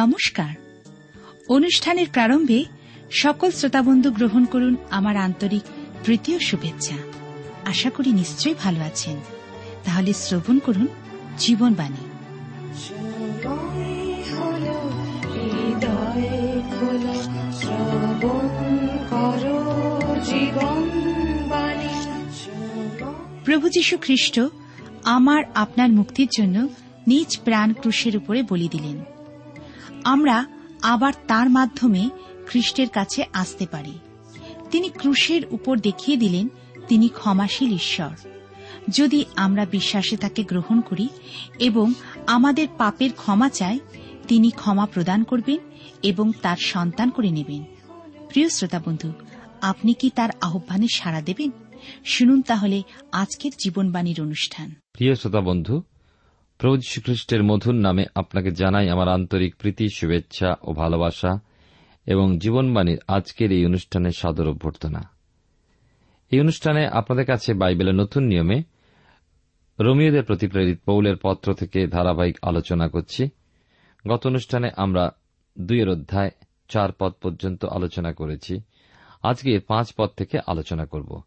নমস্কার। অনুষ্ঠানের প্রারম্ভে সকল শ্রোতাবন্ধু গ্রহণ করুন আমার আন্তরিক তৃতীয় শুভেচ্ছা। আশা করি নিশ্চয়ই ভালো আছেন। তাহলে শ্রবণ করুন জীবনবাণী। প্রভু যীশু খ্রিস্ট আমার আপনার মুক্তির জন্য নিজ প্রাণ ক্রুশের উপরে বলি দিলেন। আমরা আবার তার মাধ্যমে খ্রিস্টের কাছে আসতে পারি। তিনি ক্রুশের উপর দেখিয়ে দিলেন, তিনি ক্ষমাশীল ঈশ্বর। যদি আমরা বিশ্বাসে তাকে গ্রহণ করি এবং আমাদের পাপের ক্ষমা চাই, তিনি ক্ষমা প্রদান করবেন এবং তার সন্তান করে নেবেন। প্রিয় শ্রোতা বন্ধু, আপনি কি তার আহ্বানে সাড়া দেবেন? শুনুন তাহলে আজকের জীবনবাণীর অনুষ্ঠান। প্রিয় শ্রোতা বন্ধু প্রভু যীশুখ্রিস্টের মধুর নামে আপনাকে জানাই আমার আন্তরিক প্রীতি, শুভেচ্ছা ও ভালোবাসা এবং জীবনবাণীর আজকের এই অনুষ্ঠানের সাদর অভ্যর্থনা। এই অনুষ্ঠানে আপনাদের কাছে বাইবেলের নতুন নিয়মে রোমিওদের প্রতি প্রেরিত পৌলের পত্র থেকে ধারাবাহিক আলোচনা করছি। গত অনুষ্ঠানে আমরা দুইয়ের অধ্যায় চার পদ পর্যন্ত আলোচনা করেছি। আজকে পাঁচ পদ থেকে আলোচনা করব।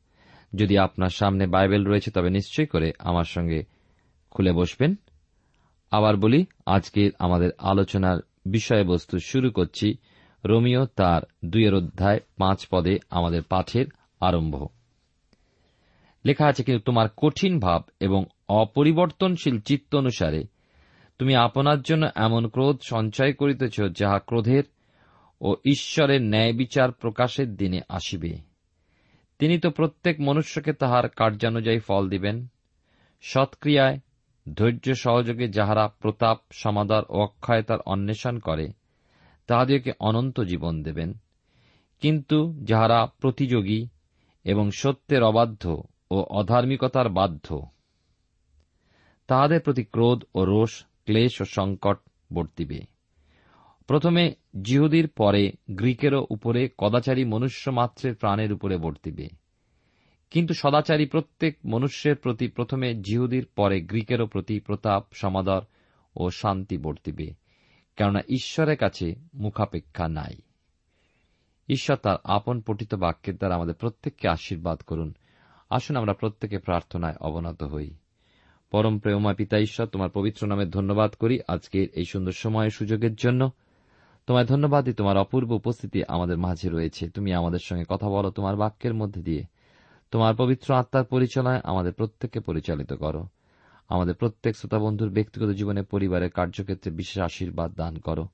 যদি আপনার সামনে বাইবেল রয়েছে, তবে নিশ্চয় করে আমার সঙ্গে খুলে বসবেন। আবার বলি আজকে আমাদের আলোচনার বিষয়বস্তু শুরু করছি। রোমিও তার দুইয়ের অধ্যায় পাঁচ পদে আমাদের পাঠের আরম্ভ। লেখা আছে, কিন্তু তোমার কঠিন ভাব এবং অপরিবর্তনশীল চিত্ত অনুসারে তুমি আপনার জন্য এমন ক্রোধ সঞ্চয় করিতেছ যাহা ক্রোধের ও ঈশ্বরের ন্যায় বিচার প্রকাশের দিনে আসিবে। তিনি তো প্রত্যেক মনুষ্যকে তাহার কার্যানুযায়ী ফল দিবেন। সৎক্রিয়ায় ধৈর্য সহযোগে যাহারা প্রতাপ, সমাদার ও অক্ষয়তার অন্বেষণ করে তাহাদেরকে অনন্ত জীবন দেবেন। কিন্তু যাহারা প্রতিযোগী এবং সত্যের অবাধ্য ও অধার্মিকতার বাধ্য, তাহাদের প্রতি ক্রোধ ও রোষ, ক্লেশ ও সংকট বর্তিবে। প্রথমে জিহুদির পরে গ্রীকেরও উপরে কদাচারী মনুষ্য মাত্রের প্রাণের উপরে বর্তিবে। কিন্তু সদাচারী প্রত্যেক মনুষ্যের প্রতি প্রথমে জিহুদির, পরে গ্রীকেরও প্রতি প্রতাপ, সমাদর ও শান্তি বর্তিবে, কেননা ঈশ্বরের কাছে মুখাপেক্ষা নাই। ঈশ্বর তার আপন পঠিত বাক্যের দ্বারা আমাদের প্রত্যেককে আশীর্বাদ করুন। আসুন আমরা প্রত্যেকে প্রার্থনায় অবনত হই। পরম প্রেমা পিতা ঈশ্বর, তোমার পবিত্র নামে ধন্যবাদ করি আজকের এই সুন্দর সময় সুযোগের জন্য। তোমায় ধন্যবাদ তোমার অপূর্ব উপস্থিতি আমাদের মাঝে রয়েছে। তুমি আমাদের সঙ্গে কথা বলো তোমার বাক্যের মধ্যে দিয়ে। তোমার পবিত্র আত্মার পরিচালনায় আমাদের প্রত্যেককে পরিচালিত করো। আমাদের প্রত্যেক শ্রোতা বন্ধুর ব্যক্তিগত জীবনে পরিবারের কার্যক্ষেত্রে বিশেষ আশীর্বাদ দান করো।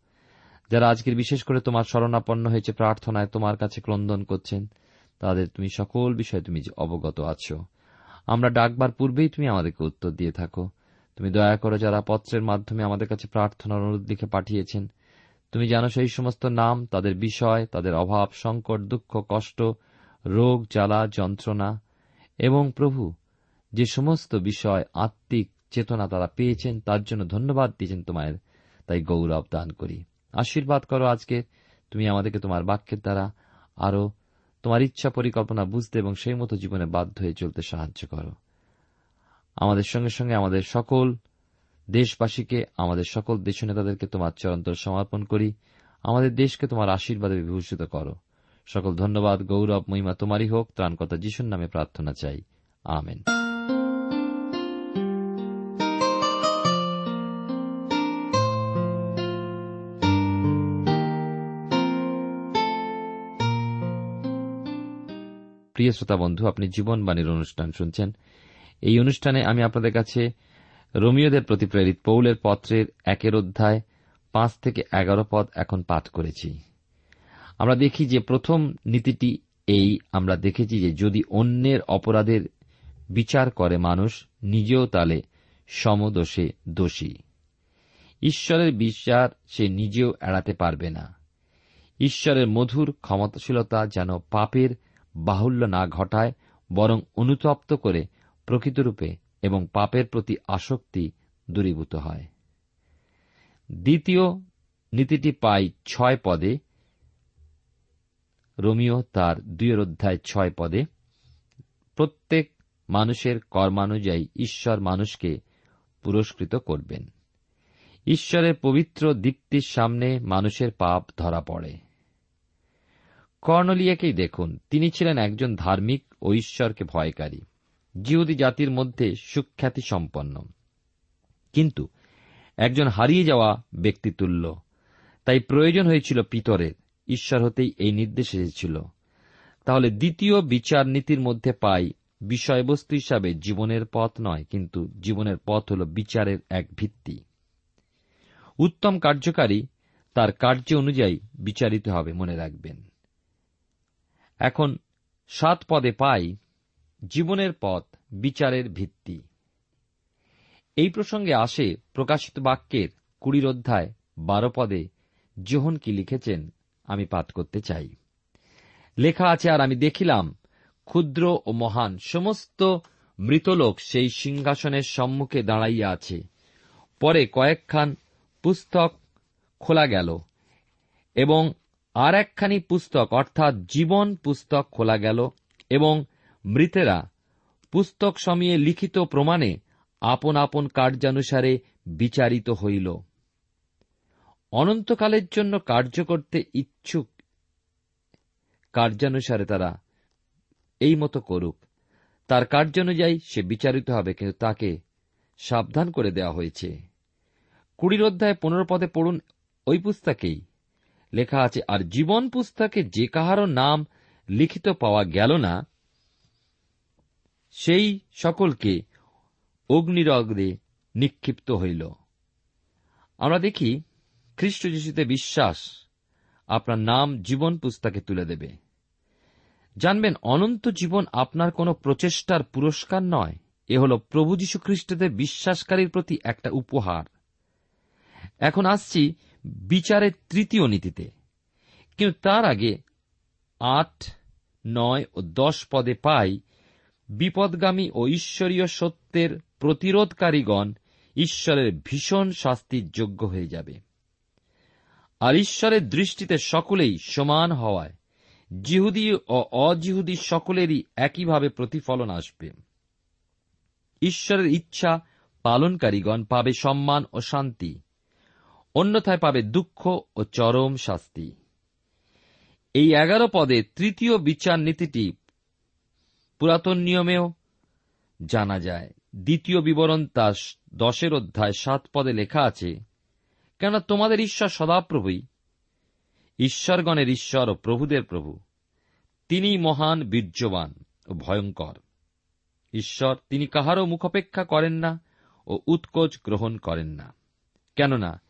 যারা আজকের বিশেষ করে তোমার শরণাপন্ন হয়েছে প্রার্থনায় তোমার কাছে ক্রন্দন করছেন, তাদের তুমি সকল বিষয়ে তুমি অবগত আছো। আমরা ডাকবার পূর্বেই তুমি আমাদেরকে উত্তর দিয়ে থাকো। তুমি দয়া করো যারা পত্রের মাধ্যমে আমাদের কাছে প্রার্থনার অনুরোধ লিখে পাঠিয়েছেন, তুমি জানো সেই সমস্ত নাম, তাদের বিষয়, তাদের অভাব, সংকট, দুঃখ, কষ্ট রোগ, জ্বালা, যন্ত্রণা এবং প্রভু যে সমস্ত বিষয় আত্মিক চেতনা তারা পেয়েছেন, তার জন্য ধন্যবাদ দিয়েছেন তোমার তাই গৌরব দান করি। আশীর্বাদ করো আজকে। তুমি আমাদেরকে তোমার বাক্যের দ্বারা আরও তোমার ইচ্ছা পরিকল্পনা বুঝতে এবং সেই মতো জীবনে বাধ্য হয়ে চলতে সাহায্য করো। আমাদের সঙ্গে সঙ্গে আমাদের সকল দেশবাসীকে, আমাদের সকল দেশ নেতাদেরকে তোমার চরন্তর সমর্পণ করি। আমাদের দেশকে তোমার আশীর্বাদে বিভূষিত করো। সকল ধন্যবাদ, গৌরব, মহিমা তোমারই হোক, ত্রাণকর্তা যিশুর নামে প্রার্থনা চাই। আমেন। প্রিয় শ্রোতা বন্ধু, আপনি জীবনবাণীর অনুষ্ঠান শুনছেন। এই অনুষ্ঠানে আমি আপনাদের কাছে রোমিওদের প্রতি প্রেরিত পৌলের পত্রের একের অধ্যায় পাঁচ থেকে এগারো পদ এখন পাঠ করেছি। আমরা দেখি যে প্রথম নীতিটি এই, আমরা দেখেছি যে যদি অন্যের অপরাধের বিচার করে মানুষ, নিজেও তালে সমদোষে দোষী। ঈশ্বরের বিচার সে নিজেও এড়াতে পারবে না। ঈশ্বরের মধুর ক্ষমতাশীলতা যেন পাপের বাহুল্য না ঘটায়, বরং অনুতপ্ত করে প্রকৃতরূপে এবং পাপের প্রতি আসক্তি দূরীভূত হয়। দ্বিতীয় নীতিটি পাই ছয় পদে রোমিও তার দুইয়ের অধ্যায় ছয় পদে, প্রত্যেক মানুষের কর্মানুযায়ী ঈশ্বর মানুষকে পুরস্কৃত করবেন। ঈশ্বরের পবিত্র দীপ্তির সামনে মানুষের পাপ ধরা পড়ে। কর্ণলিয়াকেই দেখুন, তিনি ছিলেন একজন ধার্মিক ও ঈশ্বরকে ভয়কারী। জিহুদি জাতির মধ্যে সুখ্যাতি সম্পন্ন। কিন্তু একজন হারিয়ে যাওয়া ব্যক্তিতুল্য। তাই প্রয়োজন হয়েছিল পিতরের। ঈশ্বর হতেই এই নির্দেশ এসেছিল। তাহলে দ্বিতীয় বিচার নীতির মধ্যে পাই বিষয়বস্তু হিসাবে জীবনের পথ নয়, কিন্তু জীবনের পথ হল বিচারের এক ভিত্তি। উত্তম কার্যকারী তার কার্য অনুযায়ী বিচারিত হবে, মনে রাখবেন। এখন সাত পদে পাই জীবনের পথ, বিচারের ভিত্তি। এই প্রসঙ্গে আসে প্রকাশিত বাক্যের কুড়ির অধ্যায়, বারো পদে জোহন কি লিখেছেন? আমি পাঠ করতে চাই। লেখা আছে, আর আমি দেখিলাম, ক্ষুদ্র ও মহান সমস্ত মৃতলোক সেই সিংহাসনের সম্মুখে দাঁড়াইয়া আছে। পরে কয়েকখান পুস্তক খোলা গেল, এবং আর একখানি পুস্তক, অর্থাৎ জীবন পুস্তক খোলা গেল, এবং মৃতেরা পুস্তক সমিয়ে লিখিত প্রমাণে আপন আপন কার্যানুসারে বিচারিত হইল। অনন্তকালের জন্য কার্য করতে ইচ্ছুক। কার্যানুসারে তারা এই মতো করুক। তার কার্যানুযায়ী সে বিচারিত হবে, কিন্তু তাকে সাবধান করে দেওয়া হয়েছে। কুড়ির অধ্যায় পনেরো পদে পড়ুন, ওই পুস্তকেই লেখা আছে, আর জীবন পুস্তকে যে কাহারও নাম লিখিত পাওয়া গেল না, সেই সকলকে অগ্নিরগ্রে নিক্ষিপ্ত হইল। আমরা দেখি খ্রিস্ট যিশুতে বিশ্বাস আপনার নাম জীবন পুস্তকে তুলে দেবে। জানবেন, অনন্ত জীবন আপনার কোনো প্রচেষ্টার পুরস্কার নয়। এ হল প্রভু যীশু খ্রিস্টতে বিশ্বাসকারীর প্রতি একটা উপহার। এখন আসছি বিচারের তৃতীয় নীতিতে। কিন্তু তার আগে আট, নয় ও দশ পদে পাই বিপদগামী ও ঈশ্বরীয় সত্যের প্রতিরোধকারীগণ ঈশ্বরের ভীষণ শাস্তির যোগ্য হয়ে যাবে। আর ঈশ্বরের দৃষ্টিতে সকলেই সমান হওয়ায়, জিহুদি ও অজিহুদি সকলেরই একইভাবে প্রতিফলন আসবে। ঈশ্বরের ইচ্ছা পালনকারীগণ পাবে সম্মান ও শান্তি, অন্যথায় পাবে দুঃখ ও চরম শাস্তি। এই এগারো পদে তৃতীয় বিচার নীতিটি পুরাতন নিয়মেও জানা যায়। দ্বিতীয় বিবরণ তার দশের অধ্যায় সাত পদে লেখা আছে কেন তোমাদের ঈশ্বর সদাপ্রভুই। ঈশ্বরগণের ঈশ্বর ও প্রভুদের প্রভু। তিনি মহান, বীর্যবান ও ভয়ঙ্কর। ঈশ্বর, তিনি কাহারও মুখপেক্ষা করেন না ও উৎকোচ গ্রহণ করেন না। কেননা,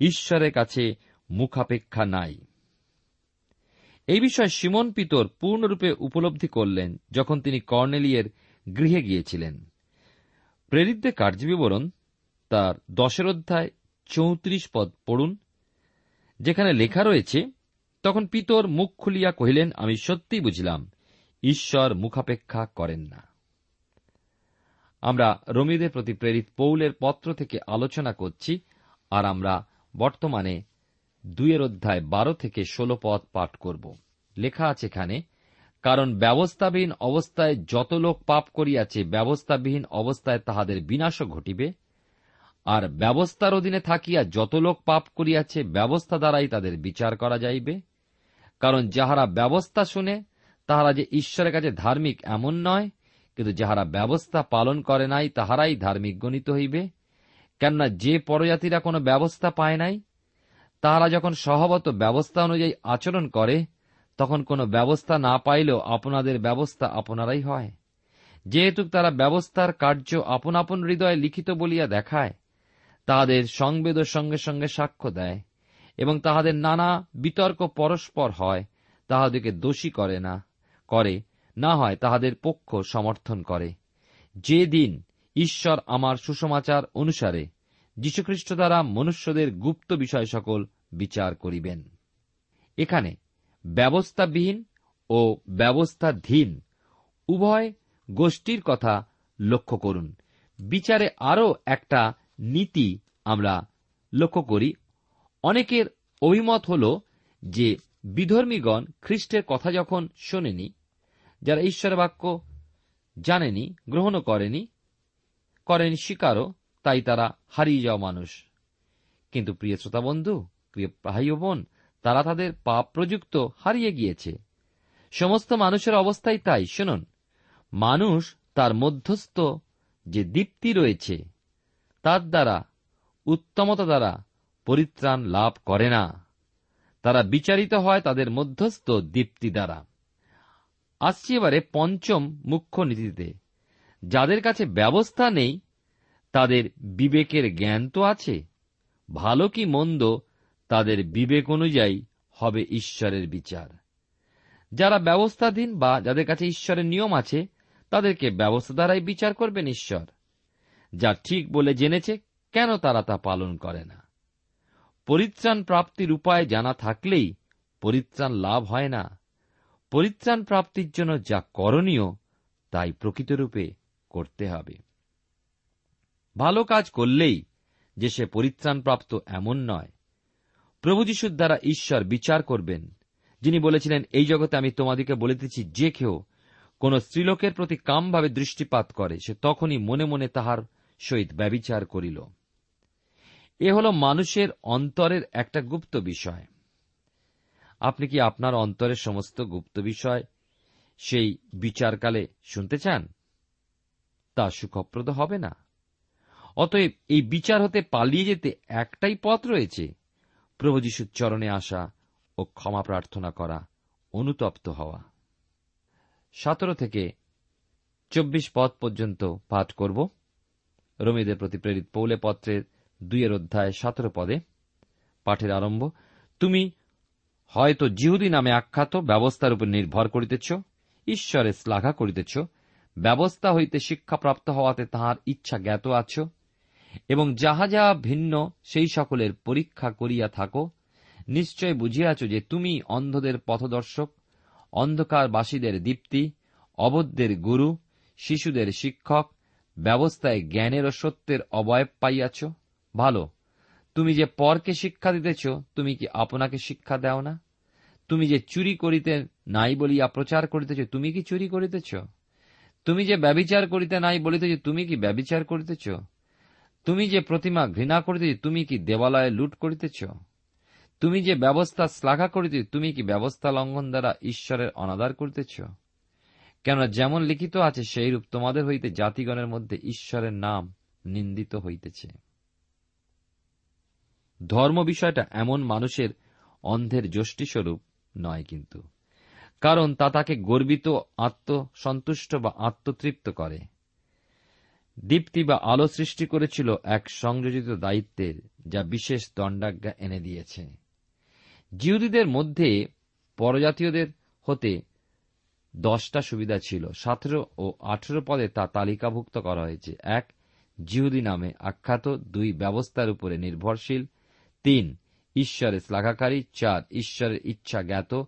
ঈশ্বরের কাছে মুখাপেক্ষা নাই। এই বিষয়ে সিমন পিতর পূর্ণরূপে উপলব্ধি করলেন যখন তিনি কর্নেলিয়ের গৃহে গিয়েছিলেন। প্রেরিতদের কার্যবিবরণ তার দশের অধ্যায় চৌত্রিশ পদ পড়ুন। যেখানে লেখা রয়েছে, তখন পিতর মুখ খুলিয়া কহিলেন, আমি সত্যি বুঝলাম, ঈশ্বর মুখাপেক্ষা করেন না। আমরা রমিদের প্রতি প্রেরিত পৌলের পত্র থেকে আলোচনা করছি, আর আমরা বর্তমানে দুইয়ের অধ্যায় বারো থেকে ষোলো পদ পাঠ করব। লেখা আছে এখানে, কারণ ব্যবস্থাবিহীন অবস্থায় যত লোক পাপ করিয়াছে, ব্যবস্থাবিহীন অবস্থায় তাহাদের বিনাশও ঘটিবে আর ব্যবস্থার অধীনে থাকিয়া যত লোক পাপ করিয়াছে, ব্যবস্থা দ্বারাই তাদের বিচার করা যাইবে। কারণ যাহারা ব্যবস্থা শুনে, তাহারা যে ঈশ্বরের কাছে ধার্মিক এমন নয়, কিন্তু যাহারা ব্যবস্থা পালন করে নাই, তাহারাই ধার্মিক গণিত হইবে। কেননা যে পরজাতিরা কোনো ব্যবস্থা পায় নাই, তাহারা যখন সহবত ব্যবস্থা অনুযায়ী আচরণ করে, তখন কোনো ব্যবস্থা না পাইলেও আপনাদের ব্যবস্থা আপনারাই হয়। যেহেতু তারা ব্যবস্থার কার্য আপন আপন হৃদয়ে লিখিত বলিয়া দেখায় তাহাদের সংবেদ সঙ্গে সঙ্গে সাক্ষ্য দেয়, এবং তাহাদের নানা বিতর্ক পরস্পর হয়, তাহাদেরকে দোষী করে না করে, না হয় তাহাদের পক্ষ সমর্থন করে। যে দিন ঈশ্বর আমার সুসমাচার অনুসারে যীশুখ্রিস্ট দ্বারা মনুষ্যদের গুপ্ত বিষয় সকল বিচার করিবেন। এখানে ব্যবস্থাবিহীন ও ব্যবস্থাধীন উভয় গোষ্ঠীর কথা লক্ষ্য করুন। বিচারে আরও একটা নীতি আমরা লক্ষ্য করি। অনেকের অভিমত হল যে বিধর্মীগণ খ্রিস্টের কথা যখন শোনেনি, যারা ঈশ্বর বাক্য জানেনি, গ্রহণও করেনি করেনি স্বীকারও, তাই তারা হারিয়ে যাওয়া মানুষ। কিন্তু প্রিয় শ্রোতা বন্ধু, প্রিয় ভাই বোন, তারা তাদের পাপ প্রযুক্ত হারিয়ে গিয়েছে। সমস্ত মানুষের অবস্থাই তাই। শুনুন, মানুষ তার মধ্যস্থ যে দীপ্তি রয়েছে তার দ্বারা, উত্তমতা দ্বারা পরিত্রাণ লাভ করে না। তারা বিচারিত হয় তাদের মধ্যস্থ দীপ্তি দ্বারা। আসছি এবারে পঞ্চম মুখ্য নীতিতে। যাদের কাছে ব্যবস্থা নেই, তাদের বিবেকের জ্ঞান তো আছে। ভালো কি মন্দ, তাদের বিবেক অনুযায়ী হবে ঈশ্বরের বিচার। যারা ব্যবস্থাধীন বা যাদের কাছে ঈশ্বরের নিয়ম আছে, তাদেরকে ব্যবস্থা দ্বারাই বিচার করবেন ঈশ্বর। যা ঠিক বলে জেনেছে, কেন তারা তা পালন করে না? পরিত্রাণ প্রাপ্তির উপায় জানা থাকলেই পরিত্রাণ লাভ হয় না। পরিত্রাণ প্রাপ্তির জন্য যা করণীয়, তাই প্রকৃতরূপে করতে হবে। ভালো কাজ করলেই যে সে পরিত্রাণপ্রাপ্ত এমন নয়। প্রভু যিশুর দ্বারা ঈশ্বর বিচার করবেন। যিনি বলেছিলেন, এই জগতে আমি তোমাদিকে বলিতেছি, যে কেউ কোন স্ত্রীলোকের প্রতি কামভাবে দৃষ্টিপাত করে, সে তখনই মনে মনে তাহার সহিত ব্যবিচার করিল। এ হল মানুষের অন্তরের একটা গুপ্ত বিষয়। আপনি কি আপনার অন্তরের সমস্ত গুপ্ত বিষয় সেই বিচারকালে শুনতে চান? তা সুখপ্রদ হবে না। অতএব এই বিচার হতে পালিয়ে যেতে একটাই পথ রয়েছে। প্রভু যিশুর চরণে আসা ও ক্ষমা প্রার্থনা করা, অনুতপ্ত হওয়া। সতেরো থেকে চব্বিশ পদ পর্যন্ত পাঠ করব। রমিদের প্রতি প্রেরিত পৌলে পত্রের দুইয়ের অধ্যায় সতেরো পদে পাঠের আরম্ভ, তুমি হয়তো জিহুদি নামে আখ্যাত ব্যবস্থার উপর নির্ভর করিতেছ, ঈশ্বরের শ্লাঘা করিতেছ, ব্যবস্থা হইতে শিক্ষাপ্রাপ্ত হওয়াতে তাহার ইচ্ছা জ্ঞাত আছ, এবং যাহা যাহা ভিন্ন সেই সকলের পরীক্ষা করিয়া থাকো, নিশ্চয় বুঝিয়াছ যে তুমি অন্ধদের পথদর্শক, অন্ধকারবাসীদের দীপ্তি, অবদ্ধের গুরু, শিশুদের শিক্ষক ব্যবস্থায় জ্ঞানের ও সত্যের অবয়ব পাইয়াছ? ভালো। তুমি যে পরকে শিক্ষা দিতেছ, তুমি কি আপনাকে শিক্ষা দাও না? তুমি যে চুরি করিতে নাই বলিয়া প্রচার করিতেছ, তুমি কি চুরি করিতেছ? তুমি যে ব্যবিচার করিতে নাই বলিতেছ, তুমি কি ব্যবিচার করিতেছ? তুমি যে প্রতিমা ঘৃণা করিতেছ, তুমি কি দেবালয়ে লুট করিতেছ? তুমি যে ব্যবস্থা শ্লাঘা করিতে তুমি কি ব্যবস্থা লঙ্ঘন দ্বারা ঈশ্বরের অনাদার করিতেছ? কেননা যেমন লিখিত আছে, সেইরূপ তোমাদের হইতে জাতিগণের মধ্যে ঈশ্বরের নাম নিন্দিত হইতেছে। ধর্ম বিষয়টা এমন মানুষের অন্ধের যষ্টিস্বরূপ নয় কিন্তু। কারণ তা তাকে গর্বিত, আত্মসন্তুষ্ট বা আত্মতৃপ্ত করে। দীপ্তি বা আলো সৃষ্টি করেছিল এক সংযোজিত দায়িত্বের, যা বিশেষ দণ্ডাজ্ঞা এনে দিয়েছে। জিহুদীদের মধ্যে পরজাতীয়দের হতে দশটা সুবিধা ছিল। সতেরো ও আঠেরো পদে তা তালিকাভুক্ত করা হয়েছে। এক, জিহুদি নামে আখ্যাত। দুই, ব্যবস্থার উপরে নির্ভরশীল। তিন ঈশ্বরের শ্লাঘাকারী। চার, ঈশ্বরের ইচ্ছা জ্ঞাত।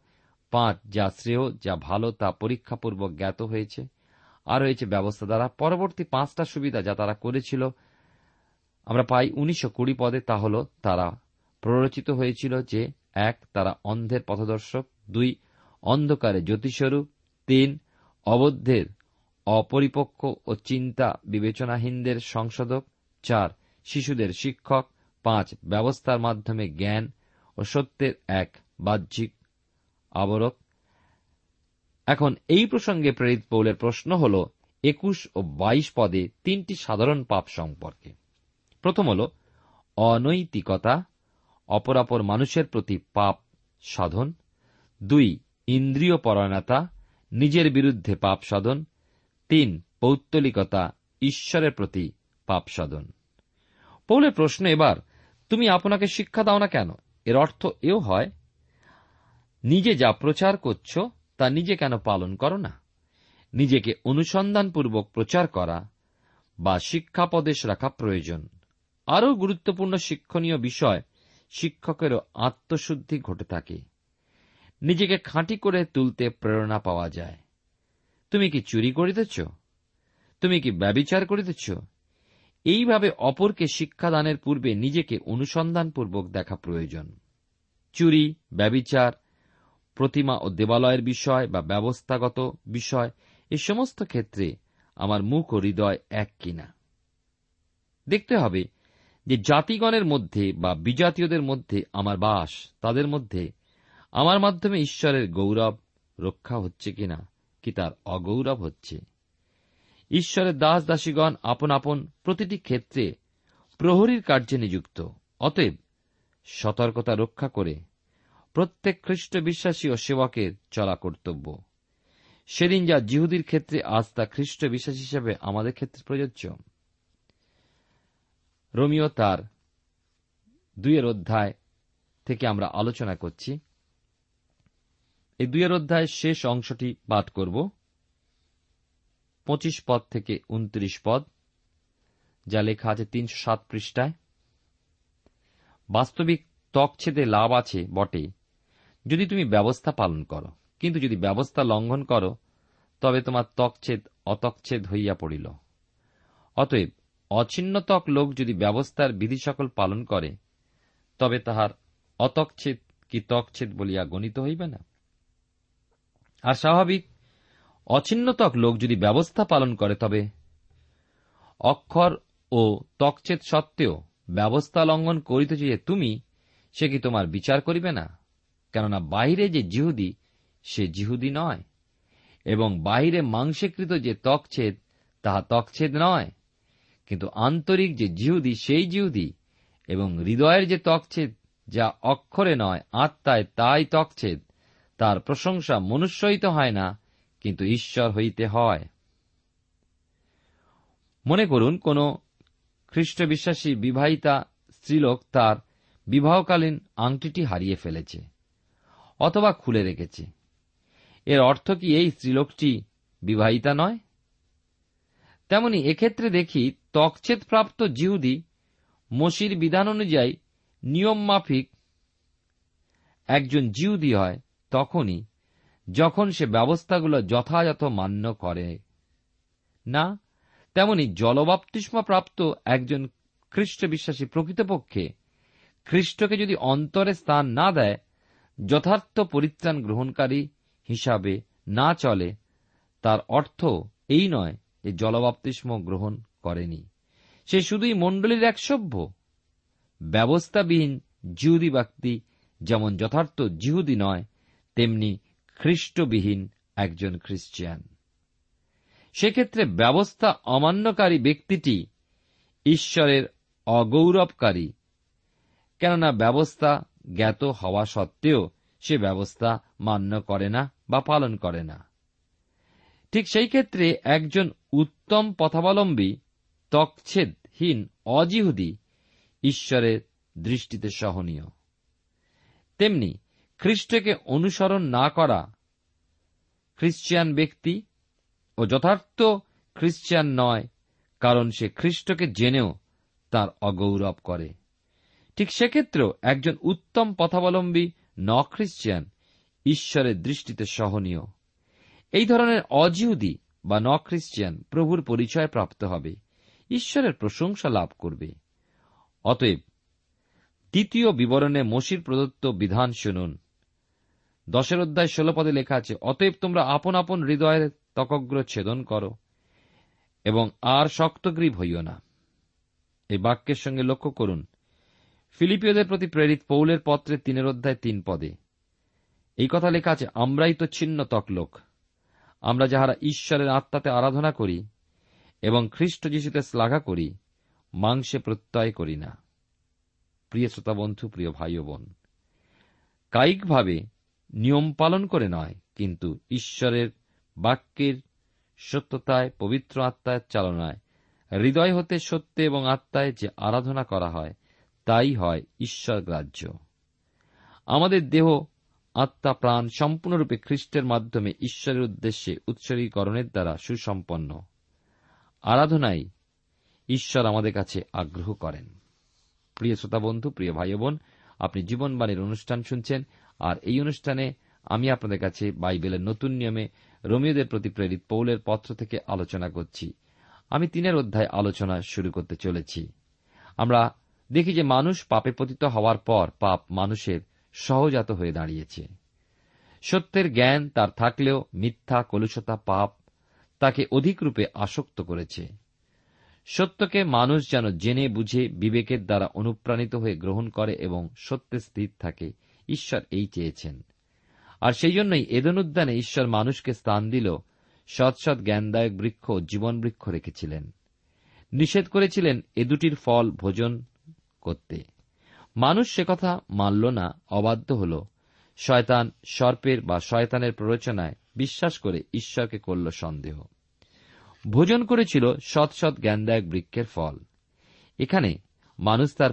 পাঁচ, যা শ্রেয়, যা ভালো, তা পরীক্ষাপূর্বক জ্ঞাত হয়েছে। আর হয়েছে ব্যবস্থা দ্বারা। পরবর্তী পাঁচটা সুবিধা যা তারা করেছিল, আমরা পাই উনিশশো কুড়ি পদে, তা হল তারা প্ররোচিত হয়েছিল যে, এক, তারা অন্ধের পথদর্শক। দুই, অন্ধকারে জ্যোতিস্বরূপ তিন অবদ্ধের অপরিপক্ক ও চিন্তা বিবেচনাহীনদের সংশোধক। চার, শিশুদের শিক্ষক। পাঁচ, ব্যবস্থার মাধ্যমে জ্ঞান ও সত্যের এক বাহ্যিক আবরক। এখন এই প্রসঙ্গে প্রেরিত পৌলের প্রশ্ন হল, একুশ ও বাইশ পদে তিনটি সাধারণ পাপ সম্পর্কে। প্রথম হল, অনৈতিকতা, অপরাপর মানুষের প্রতি পাপ সাধন। দুই ইন্দ্রিয় পরায়ণতা নিজের বিরুদ্ধে পাপ সাধন। তিন, পৌত্তলিকতা ঈশ্বরের প্রতি পাপ সাধন। পৌলের প্রশ্ন এবার, তুমি আপনাকে শিক্ষা দাও না কেন? এর অর্থ এও হয়, নিজে যা প্রচার করছ, তা নিজে কেন পালন করো না? নিজেকে অনুসন্ধানপূর্বক প্রচার করা বা শিক্ষাপদেশ রাখা প্রয়োজন। আরও গুরুত্বপূর্ণ শিক্ষণীয় বিষয়, শিক্ষকেরও আত্মশুদ্ধি ঘটে থাকে। নিজেকে খাঁটি করে তুলতে প্রেরণা পাওয়া যায়। তুমি কি চুরি করিতেছ? তুমি কি ব্যবিচার করিতেছ? এইভাবে অপরকে শিক্ষাদানের পূর্বে নিজেকে অনুসন্ধানপূর্বক দেখা প্রয়োজন। চুরি, ব্যবিচার, প্রতিমা ও দেবালয়ের বিষয় বা ব্যবস্থাগত বিষয়, এ সমস্ত ক্ষেত্রে আমার মুখ ও হৃদয় এক কিনা? দেখতে হবে যে জাতিগণের মধ্যে বা বিজাতীয়দের মধ্যে আমার বাস তাদের মধ্যে আমার মাধ্যমে ঈশ্বরের গৌরব রক্ষা হচ্ছে কিনা, কি তার অগৌরব হচ্ছে? ঈশ্বরের দাস দাসীগণ আপন আপন প্রতিটি ক্ষেত্রে প্রহরীর কার্যে নিযুক্ত। অতএব সতর্কতা রক্ষা করে প্রত্যেক খ্রিস্ট বিশ্বাসী ও সেবকের চলা কর্তব্য। সেদিন যা জিহুদির ক্ষেত্রে আজ তা খ্রিস্ট বিশ্বাস হিসেবে আমাদের ক্ষেত্রে প্রযোজ্য। রোমিও তার দুইয়ের অধ্যায় থেকে আমরা আলোচনা করছি। এই দুইয়ের অধ্যায় শেষ অংশটি পাঠ করব। পঁচিশ পদ থেকে উনত্রিশ পদ, যা লেখা আছে তিনশো সাত পৃষ্ঠায়। বাস্তবিক তকছেদে লাভ আছে বটে, যদি তুমি ব্যবস্থা পালন করো। কিন্তু যদি ব্যবস্থা লঙ্ঘন করো, তবে তোমার তকছেদ অতকছেদ হইয়া পড়িল। অতএব অছিন্নতক লোক যদি ব্যবস্থার বিধি সকল পালন করে, তবে তাহার অতকছেদ কি তকছেদ বলিয়া গণিত হইবে না? আর স্বাভাবিক। অছিন্নতক লোক যদি ব্যবস্থা পালন করে, তবে অক্ষর ও তকছেদ সত্ত্বেও ব্যবস্থা লঙ্ঘন করিতেছে যে তুমি, সে কি তোমার বিচার করিবে না? কেননা বাহিরে যে জিহুদি, সে জিহুদি নয়, এবং বাহিরে মাংসকৃত যে তকছেদ তাহা তকছেদ নয়। কিন্তু আন্তরিক যে জিহুদি, সেই জিহুদি, এবং হৃদয়ের যে তকছেদ যা অক্ষরে নয়, আত্মায় তাই তকছেদ তার প্রশংসা মনুষ্য হইতে হয় না, কিন্তু ঈশ্বর হইতে হয়। মনে করুন, কোন খ্রিস্ট বিশ্বাসী বিবাহিতা স্ত্রীলোক তার বিবাহকালীন আংটিটি হারিয়ে ফেলেছে অথবা খুলে রেখেছে। এর অর্থ কি এই স্ত্রীলোকটি বিবাহিতা নয়? তেমনি এক্ষেত্রে দেখি তকছেদ প্রাপ্ত জিহুদি মসির বিধান অনুযায়ী নিয়ম মাফিক একজন জিহুদি হয় তখনই, যখন সে ব্যবস্থাগুলো যথাযথ মান্য করে, না, তেমনি জলবাপ্তিস্মা প্রাপ্ত একজন খ্রিস্ট বিশ্বাসী প্রকৃতপক্ষে খ্রিস্টকে যদি অন্তরে স্থান না দেয়, যথার্থ পরিত্রাণ গ্রহণকারী হিসাবে না চলে, তার অর্থ এই নয় যে জলবাপ্তিস্ম গ্রহণ করেনি। সে শুধুই মণ্ডলীর এক সভ্য, ব্যবস্থাবিহীন জিহুদি ব্যক্তি, যেমন যথার্থ জিহুদি নয় তেমনি খ্রিস্টবিহীন একজন খ্রিস্টিয়ান সেক্ষেত্রে ব্যবস্থা অমান্যকারী ব্যক্তিটি ঈশ্বরের অগৌরবকারী, কেননা ব্যবস্থা জ্ঞাত হওয়া সত্ত্বেও সে ব্যবস্থা মান্য করে না বা পালন করে না। ঠিক সেই ক্ষেত্রে একজন উত্তম পথাবলম্বী, তকছেদহীন অজিহুদি ঈশ্বরের দৃষ্টিতে সহনীয়। তেমনি খ্রিস্টকে অনুসরণ না করা খ্রিস্টিয়ান ব্যক্তি ও যথার্থ খ্রিস্টিয়ান নয়, কারণ সে খ্রিস্টকে জেনেও তার অগৌরব করে। ঠিক সেক্ষেত্রেও একজন উত্তম পথাবলম্বী ন খ্রিস্টিয়ান ঈশ্বরের দৃষ্টিতে সহনীয়। এই ধরনের অজিহুদি বা ন খ্রিস্টিয়ান প্রভুর পরিচয় প্রাপ্ত হবে, ঈশ্বরের প্রশংসা লাভ করবে। অতএব দ্বিতীয় বিবরণে মসির প্রদত্ত বিধান শুনুন। দশের অধ্যায় ষোল পদে লেখা আছে, অতএব তোমরা আপন আপন হৃদয়ের তকগ্র ছেদন করো এবং আর শক্তগ্রীব হইও না। এই বাক্যের সঙ্গে লক্ষ্য করুন। ফিলিপিওদের প্রতি প্রেরিত পৌলের পত্রে তিনের অধ্যায় তিন পদে। এই কথা লেখা আছে, আমরাই তো ছিন্ন তকলোক। আমরা যাহারা ঈশ্বরের আত্মাতে আরাধনা করি এবং খ্রিস্ট যিশুতে শ্লাঘা করি, মাংসে প্রত্যয় করি না। প্রিয় শ্রোতা বন্ধু, প্রিয় ভাই বোন, কায়িকভাবে নিয়ম পালন করে নয়, কিন্তু ঈশ্বরের বাক্যের সত্যতায়, পবিত্র আত্মায় চালনায়। হৃদয় হতে সত্যে এবং আত্মায় যে আরাধনা করা হয়, তাই হয় ঈশ্বর গ্রাহ্য আমাদের দেহ, আত্মা, প্রাণ সম্পূর্ণরূপে খ্রিস্টের মাধ্যমে ঈশ্বরের উদ্দেশ্যে উৎসর্গীকরণের দ্বারা সুসম্পন্ন। আরাধনাই ঈশ্বর আমাদের কাছে আগ্রহ করেন। প্রিয় শ্রোতা বন্ধু, প্রিয় ভাই বোন, আপনি জীবনবাণীর অনুষ্ঠান শুনছেন আর এই অনুষ্ঠানে আমি আপনাদের কাছে বাইবেলের নতুন নিয়মে রোমিওদের প্রতি প্রেরিত পৌলের পত্র থেকে আলোচনা করছি। আমি তিনের অধ্যায় আলোচনা শুরু করতে চলেছি। আমরা দেখি যে মানুষ পাপে পতিত হওয়ার পর পাপ মানুষের সহজাত হয়ে দাঁড়িয়েছে। সত্যের জ্ঞান তার থাকলেও মিথ্যা, কলুষতা, পাপ তাকে অধিক রূপে আসক্ত করেছে। সত্যকে মানুষ যেন জেনে, বুঝে, বিবেকের দ্বারা অনুপ্রাণিত হয়ে গ্রহণ করে এবং সত্যে স্থির থাকে ঈশ্বর এই চেয়েছেন। আর সেই জন্যই এদন উদ্যানে ঈশ্বর মানুষকে স্থান দিল, সৎ সৎ জ্ঞানদায়ক বৃক্ষ জীবন বৃক্ষ রেখেছিলেন। নিষেধ করেছিলেন এ দুটির ফল ভোজন করতে। মানুষ সে কথা মানল না, অবাধ্য হল। শয়তান সর্পের বা শয়তানের প্ররোচনায় বিশ্বাস করে ঈশ্বরকে করল সন্দেহ। ভোজন করেছিল সৎ সৎ জ্ঞানদায়ক বৃক্ষের ফল। এখানে মানুষ তার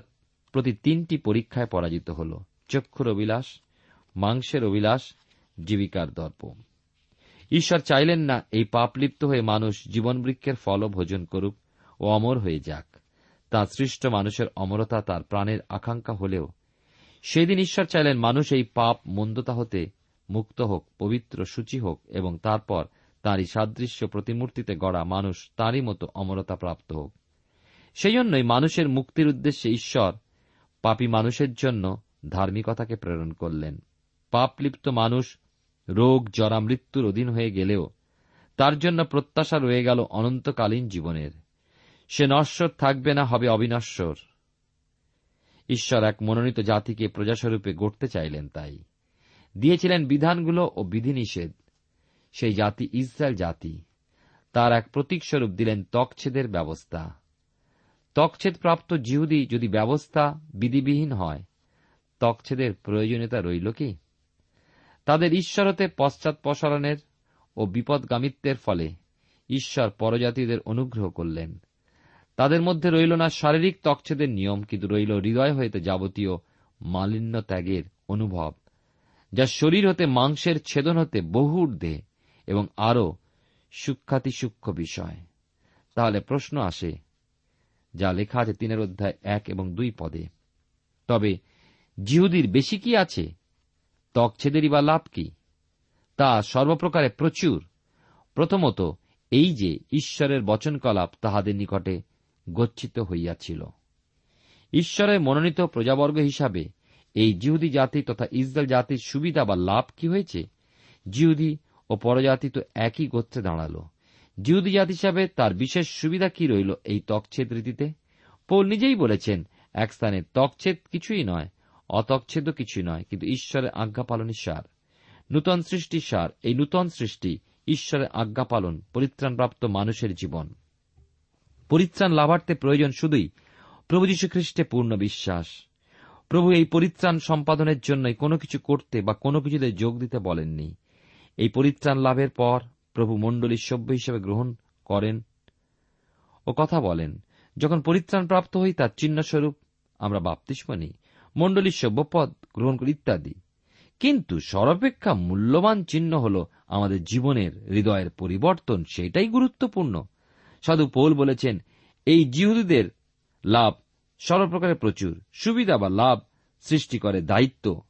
প্রতি তিনটি পরীক্ষায় পরাজিত হল। চক্ষুর অবিলাস মাংসের অবিলাস জীবিকার দর্প। ঈশ্বর চাইলেন না এই পাপলিপ্ত হয়ে মানুষ জীবন বৃক্ষের ফলও ভোজন করুক ও অমর হয়ে যাক। তাঁর সৃষ্ট মানুষের অমরতা তার প্রাণের আকাঙ্ক্ষা হলেও সেদিন ঈশ্বর চাইলেন মানুষ এই পাপ মন্দতা হতে মুক্ত হোক, পবিত্র সূচি হোক এবং তারপর তাঁরই সাদৃশ্য প্রতিমূর্তিতে গড়া মানুষ তাঁরই মতো অমরতা প্রাপ্ত হোক। সেই জন্যই মানুষের মুক্তির উদ্দেশ্যে ঈশ্বর পাপী মানুষের জন্য ধার্মিকতাকে প্রেরণ করলেন। পাপলিপ্ত মানুষ রোগ জরা মৃত্যুর অধীন হয়ে গেলেও তার জন্য প্রত্যাশা রয়ে গেল অনন্তকালীন জীবনের। সে নশ্বর থাকবে না, হবে অবিনশ্বর। ঈশ্বর এক মনোনীত জাতিকে প্রজাস্বরূপে গড়তে চাইলেন তাই। দিয়েছিলেন বিধানগুলো ও বিধিনিষেধ। সেই জাতি ইসরায়েল জাতি। তার এক প্রতীকস্বরূপ দিলেন তকছেদের ব্যবস্থা। তকছেদ প্রাপ্ত জিহুদি যদি ব্যবস্থা বিধিবিহীন হয় তকছেদের প্রয়োজনীয়তা রইল কি? তাদের ঈশ্বর হতে পশ্চাৎপসরণের ও বিপদগামিত্বের ফলে ঈশ্বর পরজাতিদের অনুগ্রহ করলেন। তাদের মধ্যে রইল না শারীরিক তকছেদের নিয়ম, কিন্তু রইল হৃদয় হইতে যাবতীয় মালিন্য ত্যাগের অনুভব, যা শরীর হতে মাংসের ছেদন হতে বহু ঊর্ধ্বে এবং আরও সূক্ষাতি সূক্ষ্ম বিষয়। তাহলে প্রশ্ন আসে, যা লেখা আছে তিনের অধ্যায় এক এবং দুই পদে। তবে জিহুদির বেশি কি আছে? ত্বকছেদেরই বা লাভ কি? তা সর্বপ্রকারে প্রচুর। প্রথমত, এই যে ঈশ্বরের বচনকলাপ তাহাদের নিকটে গচ্ছিত হইয়াছিল। ঈশ্বরের মনোনীত প্রজাবর্গ হিসাবে এই জিহুদি জাতি তথা ইসরায়েল জাতির সুবিধা বা লাভ কি হয়েছে? জিহুদি ও পরজাতি তো একই গোত্রে দাঁড়াল। জিহুদি জাতি হিসাবে তার বিশেষ সুবিধা কি রইল এই তকছেদ রীতিতে? পৌল নিজেই বলেছেন, এক স্থানে তকছেদ কিছুই নয় অতচ্ছেদ কিছুই নয়, কিন্তু ঈশ্বরের আজ্ঞা পালনের সার। নূতন সৃষ্টির সার। এই নূতন সৃষ্টি ঈশ্বরের আজ্ঞা পালন, পরিত্রাণপ্রাপ্ত মানুষের জীবন। পরিত্রাণ লাভার্থে প্রয়োজন শুধুই প্রভু যীশু খ্রিস্টে পূর্ণ বিশ্বাস। প্রভু এই পরিত্রাণ সম্পাদনের জন্যই কোনো কিছু করতে বা কোনো কিছুতে যোগ দিতে বলেননি। এই পরিত্রাণ লাভের পর প্রভু মণ্ডলীর সভ্য হিসেবে গ্রহণ করেন ও কথা বলেন। যখন পরিত্রাণ প্রাপ্ত হই তার চিহ্নস্বরূপ আমরা বাপ্তিস্ম নিই। মণ্ডলীর সভ্যপদ গ্রহণ করি ইত্যাদি। কিন্তু সর্বাপেক্ষা মূল্যবান চিহ্ন হল আমাদের জীবনের হৃদয়ের পরিবর্তন, সেটাই গুরুত্বপূর্ণ। সাধু পৌল বলেছেন, এই জিহুদীদের লাভ সর্বপ্রকারে প্রচুর। সুবিধা বা লাভ সৃষ্টি করে দায়িত্ব।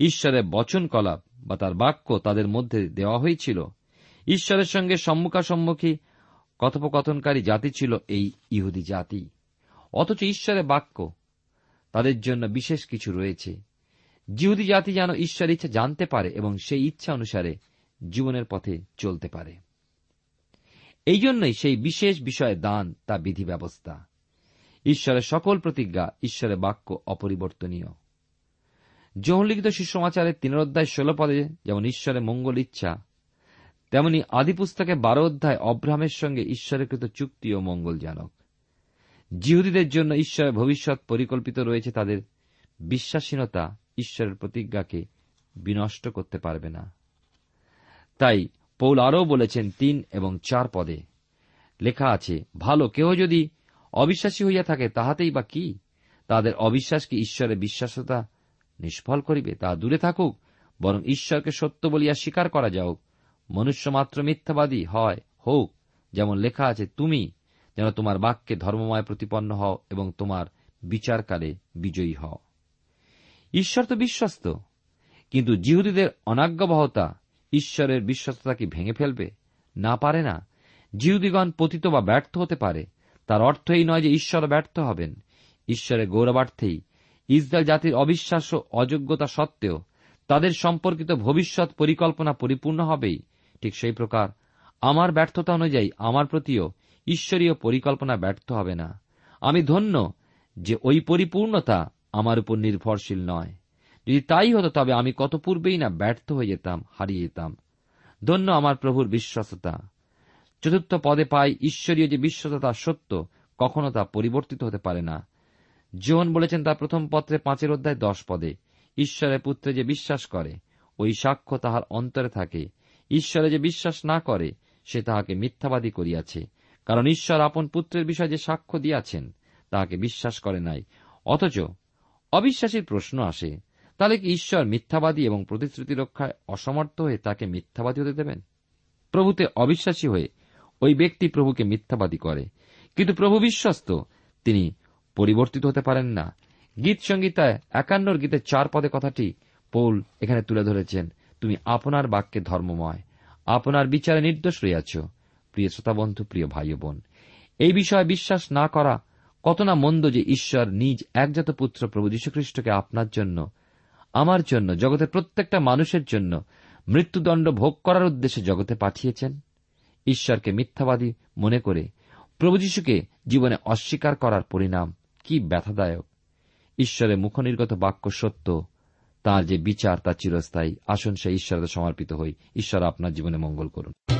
ঈশ্বরের বচন কলাপ বা তার বাক্য তাদের মধ্যে দেওয়া হয়েছিল। ঈশ্বরের সঙ্গে সম্মুখাসম্মুখী কথোপকথনকারী জাতি ছিল এই ইহুদি জাতি। অথচ ঈশ্বরের বাক্য তাদের জন্য বিশেষ কিছু রয়েছে। জিহুদি জাতি যেন ঈশ্বর ইচ্ছা জানতে পারে এবং সেই ইচ্ছা অনুসারে জীবনের পথে চলতে পারে। এই জন্যই সেই বিশেষ বিষয়ে দান তা বিধি ব্যবস্থা ঈশ্বরের সকল প্রতিজ্ঞা, ঈশ্বরের বাক্য অপরিবর্তনীয়। যৌনলিখিত সুসমাচারের তিন অধ্যায় ষোল পদে যেমন ঈশ্বরের মঙ্গল ইচ্ছা, তেমনি আদি পুস্তকে বারো অধ্যায় অব্রাহামের সঙ্গে ঈশ্বরের কৃত চুক্তি ও মঙ্গলজনক। জিহুদীদের জন্য ঈশ্বরের ভবিষ্যৎ পরিকল্পিত রয়েছে, তাদের বিশ্বাসীনতা ঈশ্বরের প্রতিজ্ঞাকে বিনষ্ট করতে পারবে না। তাই পৌল আরও বলেছেন তিন এবং চার পদে। লেখা আছে, ভালো, কেহ যদি অবিশ্বাসী হইয়া থাকে, তাহাতেই বা কি? তাদের অবিশ্বাস কি ঈশ্বরের বিশ্বাসতা নিষ্ফল করিবে? তা দূরে থাকুক, বরং ঈশ্বরকে সত্য বলিয়া স্বীকার করা যাওক মনুষ্য মাত্র মিথ্যাবাদী হয়, হোক, যেমন লেখা আছে, তুমি যেন তোমার বাক্যে ধর্মময় প্রতিপন্ন হও এবং তোমার বিচারকালে বিজয়ী হও। ঈশ্বর তো বিশ্বস্ত, কিন্তু জিহুদীদের অনাজ্ঞাবহতা ঈশ্বরের বিশ্বস্ততাকে ভেঙে ফেলবে? না পারে না। জিহুদিগণ পতিত বা ব্যর্থ হতে পারে। তার অর্থ এই নয় যে ঈশ্বর ব্যর্থ হবেন। ঈশ্বরের গৌরবার্থেই ইসরায়েল জাতির অবিশ্বাস ও অযোগ্যতা সত্ত্বেও তাদের সম্পর্কিত ভবিষ্যৎ পরিকল্পনা পরিপূর্ণ হবেই। ঠিক সেই প্রকার আমার ব্যর্থতা অনুযায়ী আমার প্রতিও ঈশ্বরীয় পরিকল্পনা ব্যর্থ হবে না। আমি ধন্য যে ওই পরিপূর্ণতা আমার উপর নির্ভরশীল নয়। যদি তাই হতো, তবে আমি কত পূর্বেই না ব্যর্থ হয়ে যেতাম, হারিয়ে যেতাম। ধন্য আমার প্রভুর বিশ্বাসতা চতুর্থ পদে পাই ঈশ্বরীয় যে বিশ্বতা সত্য, কখনো তা পরিবর্তিত হতে পারে না। জীবন বলেছেন তার প্রথম পত্রে পাঁচের অধ্যায় দশ পদে, ঈশ্বরের পুত্রে যে বিশ্বাস করে, ওই সাক্ষ্য তাহার অন্তরে থাকে। ঈশ্বরে যে বিশ্বাস না করে, সে তাহাকে মিথ্যাবাদী করিয়াছে। কারণ ঈশ্বর আপন পুত্রের বিষয়ে যে সাক্ষ্য দিয়াছেন, তাহাকে বিশ্বাস করে নাই। অথচ অবিশ্বাসীর প্রশ্ন আসে, তাহলে কি ঈশ্বর মিথ্যাবাদী এবং প্রতিশ্রুতি রক্ষায় অসমর্থ হয়ে তাকে মিথ্যাবাদী হতে দেবেন? প্রভুতে অবিশ্বাসী হয়ে ওই ব্যক্তি প্রভুকে মিথ্যাবাদী করে। কিন্তু প্রভু বিশ্বস্ত, তিনি পরিবর্তিত হতে পারেন না। গীত সংগীতায় একান্নর গীতে চার পদে কথাটি পৌল এখানে তুলে ধরেছেন, তুমি আপনার বাক্যে ধর্মময়। আপনার বিচারে নির্দোষ রইয়াছ। প্রিয় শ্রোতা বন্ধু প্রিয় ভাই বোন এই বিষয়ে বিশ্বাস না করা কত না মন্দ যে ঈশ্বর নিজ একজাত পুত্র প্রভু যীশুখ্রিস্টকে আপনার জন্য, আমার জন্য, জগতের প্রত্যেকটা মানুষের জন্য মৃত্যুদণ্ড ভোগ করার উদ্দেশ্যে জগতে পাঠিয়েছেন? ঈশ্বরকে মিথ্যাবাদী মনে করে প্রভু যীশুকে জীবনে অস্বীকার করার পরিণাম কি ব্যথাদায়ক। ঈশ্বরের মুখনির্গত বাক্য সত্য, তার যে বিচার তা চিরস্থায়ী। আসুন সে ঈশ্বরের সমর্পিত হই। ঈশ্বর আপনার জীবনে মঙ্গল করুন।